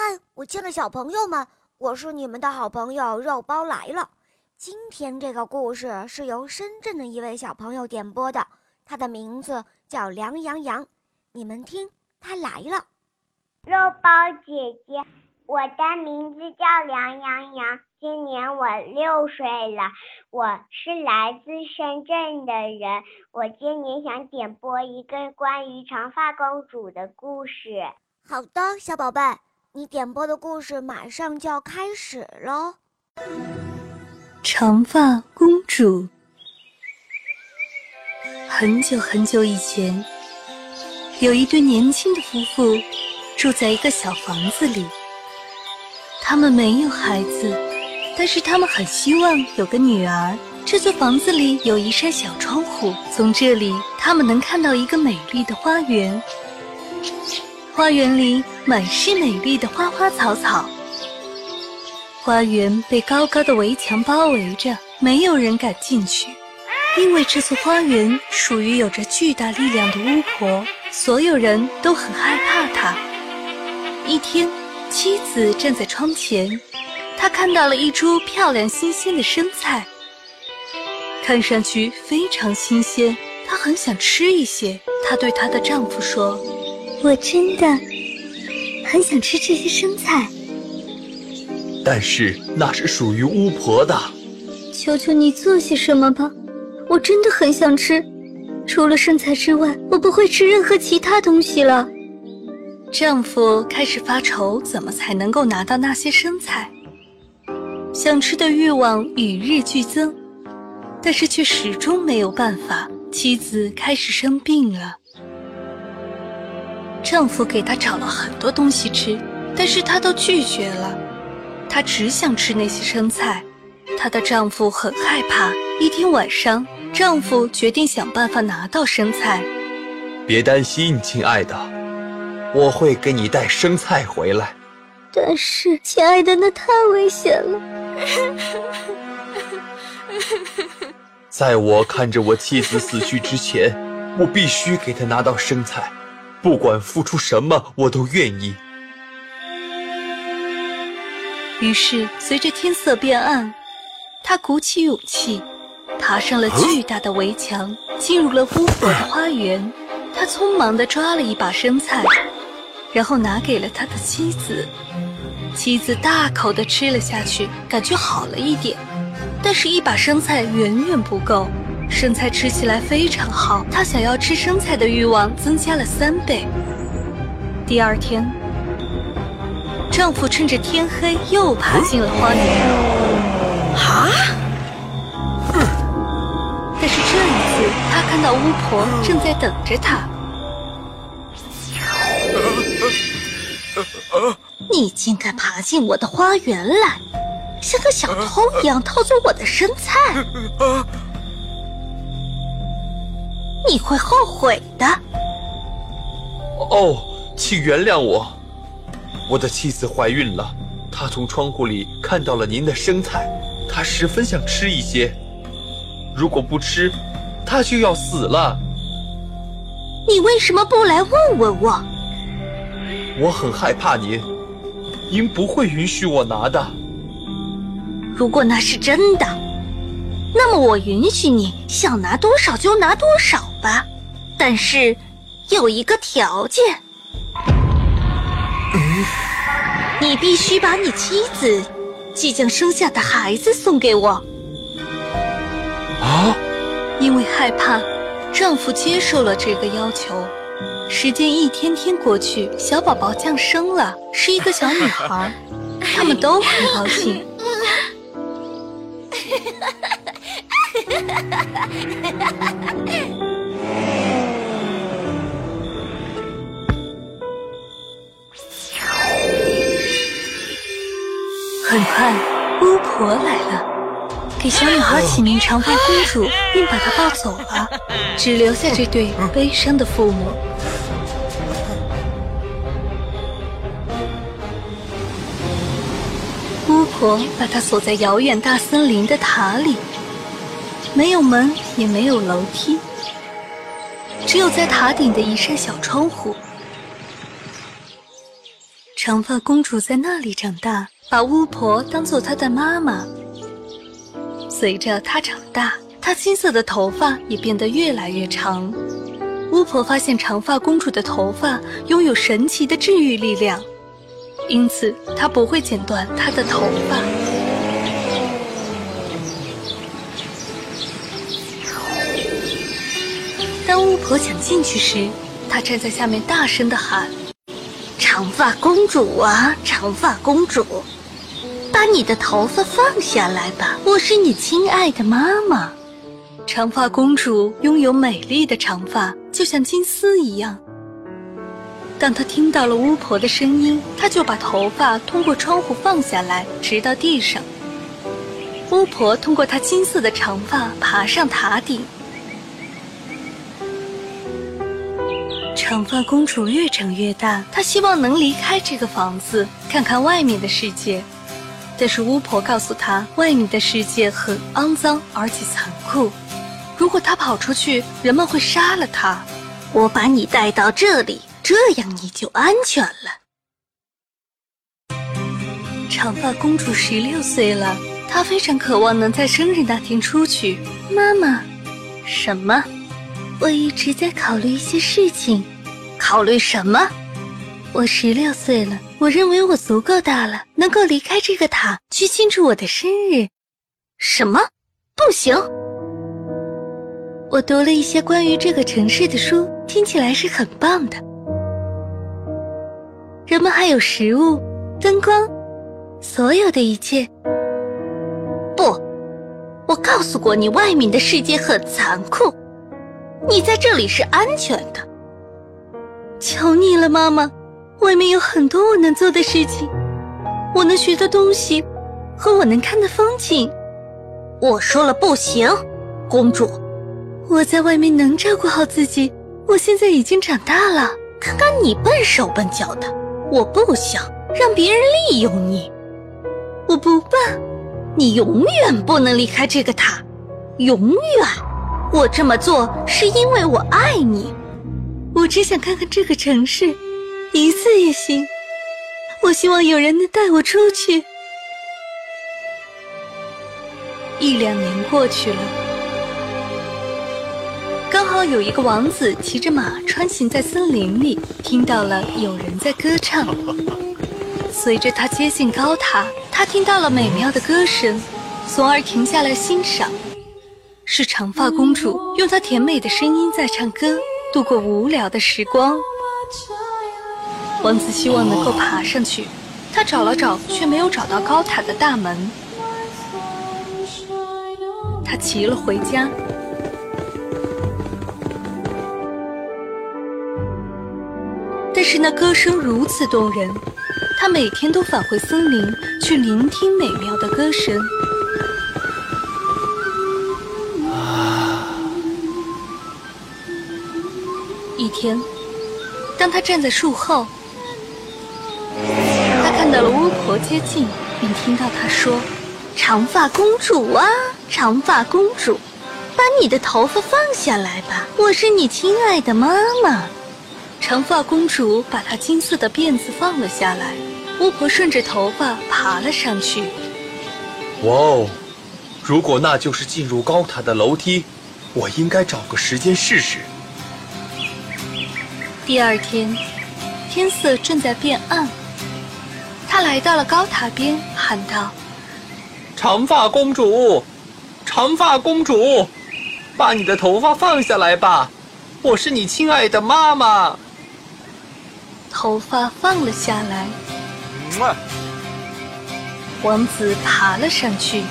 嗨，我亲爱的小朋友们，我是你们的好朋友肉包来了。今天这个故事是由深圳的一位小朋友点播的，他的名字叫梁洋洋。你们听，他来了。肉包姐姐，我的名字叫梁洋洋，今年我六岁了，我是来自深圳的人。我今年想点播一个关于长发公主的故事。好的，小宝贝。你点播的故事马上就要开始喽！长发公主。很久很久以前，有一对年轻的夫妇住在一个小房子里。他们没有孩子，但是他们很希望有个女儿。这座房子里有一扇小窗户，从这里他们能看到一个美丽的花园。花园里满是美丽的花花草草。花园被高高的围墙包围着，没有人敢进去，因为这座花园属于有着巨大力量的巫婆，所有人都很害怕她。一天，妻子站在窗前，她看到了一株漂亮新鲜的生菜，看上去非常新鲜，她很想吃一些。她对她的丈夫说。我真的很想吃这些生菜，但是那是属于巫婆的。求求你做些什么吧，我真的很想吃。除了生菜之外，我不会吃任何其他东西了。丈夫开始发愁，怎么才能够拿到那些生菜？想吃的欲望与日俱增，但是却始终没有办法。妻子开始生病了。丈夫给她找了很多东西吃，但是她都拒绝了。她只想吃那些生菜。她的丈夫很害怕。一天晚上，丈夫决定想办法拿到生菜。别担心，亲爱的，我会给你带生菜回来。但是，亲爱的，那太危险了。在我看着我妻子死去之前，我必须给她拿到生菜。不管付出什么，我都愿意。于是，随着天色变暗，他鼓起勇气，爬上了巨大的围墙，进入了巫婆的花园。他匆忙地抓了一把生菜，然后拿给了他的妻子。妻子大口地吃了下去，感觉好了一点，但是，一把生菜远远不够。生菜吃起来非常好，她想要吃生菜的欲望增加了三倍。第二天，丈夫趁着天黑又爬进了花园。啊！但是这一次，他看到巫婆正在等着他。你竟敢爬进我的花园来，像个小偷一样偷走我的生菜！你会后悔的。哦，请原谅我，我的妻子怀孕了，她从窗户里看到了您的生菜，她十分想吃一些。如果不吃，她就要死了。你为什么不来问问我？我很害怕您，您不会允许我拿的。如果那是真的。那么我允许你想拿多少就拿多少吧，但是有一个条件，你必须把你妻子即将生下的孩子送给我。啊！因为害怕，丈夫接受了这个要求。时间一天天过去，小宝宝降生了，是一个小女孩，他们都很高兴。很快，巫婆来了，给小女孩起名长发公主，并把她抱走了，只留下这对悲伤的父母。巫婆把她锁在遥远大森林的塔里。没有门，也没有楼梯，只有在塔顶的一扇小窗户。长发公主在那里长大，把巫婆当做她的妈妈。随着她长大，她金色的头发也变得越来越长。巫婆发现长发公主的头发拥有神奇的治愈力量，因此她不会剪断她的头发。当巫婆想进去时，她站在下面大声地喊。长发公主啊，长发公主，把你的头发放下来吧，我是你亲爱的妈妈。长发公主拥有美丽的长发，就像金丝一样。当她听到了巫婆的声音，她就把头发通过窗户放下来，直到地上。巫婆通过她金色的长发爬上塔顶。长发公主越长越大，她希望能离开这个房子，看看外面的世界。但是巫婆告诉她，外面的世界很肮脏而且残酷，如果她跑出去，人们会杀了她。我把你带到这里，这样你就安全了。长发公主十六岁了，她非常渴望能在生日那天出去。妈妈，什么？我一直在考虑一些事情。考虑什么？我十六岁了，我认为我足够大了，能够离开这个塔去庆祝我的生日。什么？不行！我读了一些关于这个城市的书，听起来是很棒的。人们还有食物、灯光，所有的一切。不，我告诉过你，外面的世界很残酷，你在这里是安全的。求你了，妈妈！外面有很多我能做的事情，我能学的东西，和我能看的风景。我说了不行，公主。我在外面能照顾好自己。我现在已经长大了，看看你笨手笨脚的。我不想让别人利用你。我不笨，你永远不能离开这个塔，永远。我这么做是因为我爱你。我只想看看这个城市，一次也行。我希望有人能带我出去。一两年过去了，刚好有一个王子骑着马穿行在森林里，听到了有人在歌唱。随着他接近高塔，他听到了美妙的歌声，从而停下来欣赏。是长发公主用她甜美的声音在唱歌。度过无聊的时光，王子希望能够爬上去。他找了找，却没有找到高塔的大门。他骑了回家，但是那歌声如此动人，他每天都返回森林去聆听美妙的歌声。天，当他站在树后，他看到了巫婆接近，并听到她说：“长发公主啊，长发公主，把你的头发放下来吧，我是你亲爱的妈妈。”长发公主把她金色的辫子放了下来，巫婆顺着头发爬了上去。哇哦！如果那就是进入高塔的楼梯，我应该找个时间试试。第二天，天色正在变暗。他来到了高塔边，喊道：“长发公主，长发公主，把你的头发放下来吧，我是你亲爱的妈妈。”头发放了下来，王子爬了上去。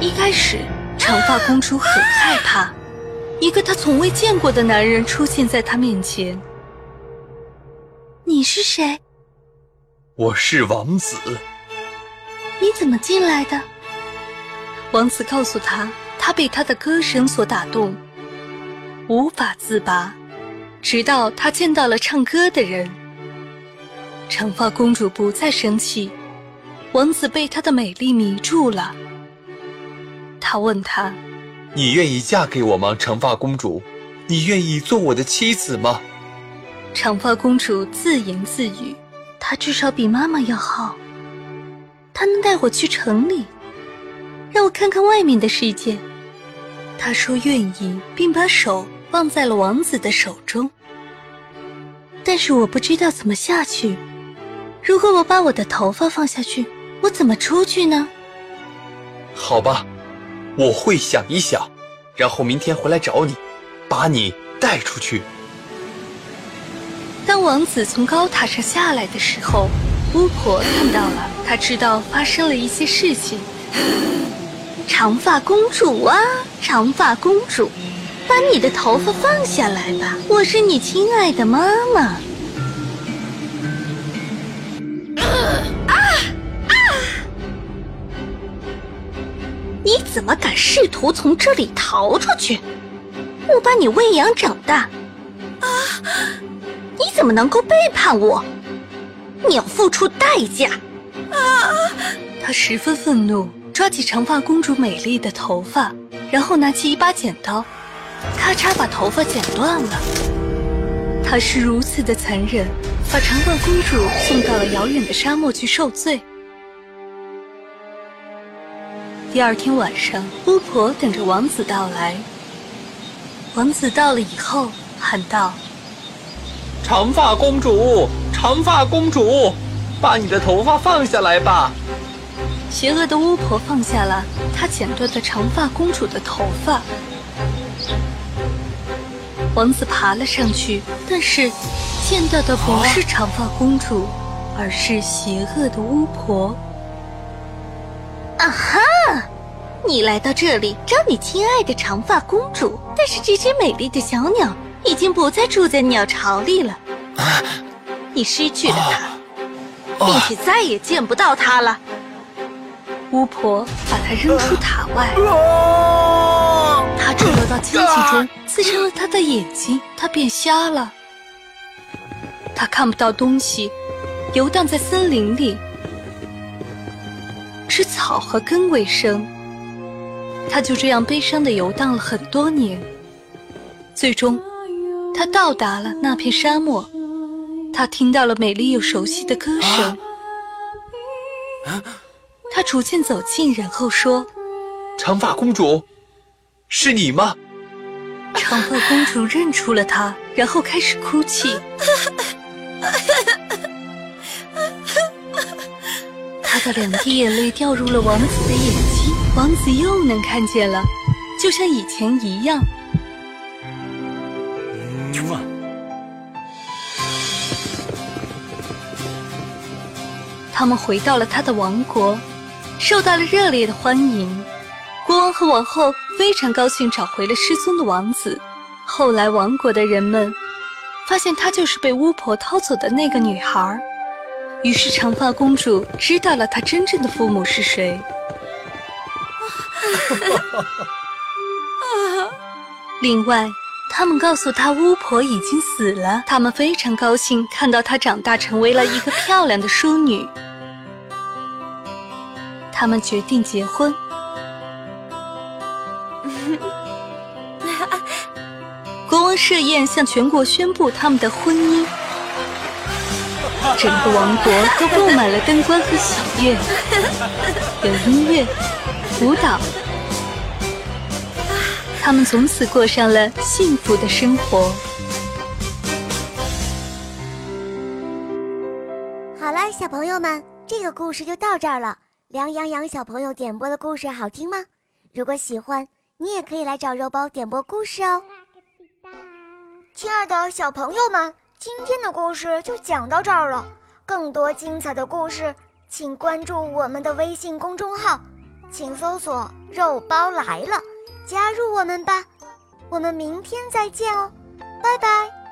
一开始，长发公主很害怕。一个他从未见过的男人出现在他面前。你是谁？我是王子。你怎么进来的？王子告诉他，他被他的歌声所打动，无法自拔，直到他见到了唱歌的人。长发公主不再生气，王子被她的美丽迷住了。他问他。你愿意嫁给我吗，长发公主？你愿意做我的妻子吗？长发公主自言自语：“她至少比妈妈要好，她能带我去城里，让我看看外面的世界。”她说愿意，并把手放在了王子的手中。但是我不知道怎么下去。如果我把我的头发放下去，我怎么出去呢？好吧，我会想一想，然后明天回来找你，把你带出去。当王子从高塔上下来的时候，巫婆看到了，她知道发生了一些事情。长发公主啊，长发公主，把你的头发放下来吧，我是你亲爱的妈妈。怎么敢试图从这里逃出去？我把你喂养长大，啊！你怎么能够背叛我？你要付出代价！啊！他十分愤怒，抓起长发公主美丽的头发，然后拿起一把剪刀，咔嚓把头发剪断了。他是如此的残忍，把长发公主送到了遥远的沙漠去受罪。第二天晚上，巫婆等着王子到来。王子到了以后，喊道。长发公主，长发公主，把你的头发放下来吧。邪恶的巫婆放下了她剪断的长发公主的头发。王子爬了上去，但是见到的不是长发公主，而是邪恶的巫婆。你来到这里找你亲爱的长发公主，但是这只美丽的小鸟。已经不再住在鸟巢里了，你失去了它，并且再也见不到它了。巫婆把它扔出塔外，它坠落到荆棘中，刺伤了他的眼睛，他变瞎了。他看不到东西，游荡在森林里，吃草和根为生。他就这样悲伤的游荡了很多年，最终。他到达了那片沙漠，他听到了美丽又熟悉的歌声。他逐渐走近，然后说：“长发公主，是你吗？”长发公主认出了他，然后开始哭泣。他的两滴眼泪掉入了王子的眼睛，王子又能看见了，就像以前一样。他们回到了他的王国，受到了热烈的欢迎。国王和王后非常高兴找回了失踪的王子。后来，王国的人们发现他就是被巫婆偷走的那个女孩。于是，长发公主知道了她真正的父母是谁。另外，他们告诉他巫婆已经死了。他们非常高兴看到她长大成为了一个漂亮的淑女。他们决定结婚。国王设宴向全国宣布他们的婚姻，整个王国都布满了灯光和喜悦，有音乐、舞蹈，他们从此过上了幸福的生活。好了，小朋友们，这个故事就到这儿了。梁洋洋小朋友点播的故事好听吗？如果喜欢，你也可以来找肉包点播故事哦。亲爱的小朋友们，今天的故事就讲到这儿了。更多精彩的故事，请关注我们的微信公众号，请搜索“肉包来了”，加入我们吧。我们明天再见哦，拜拜。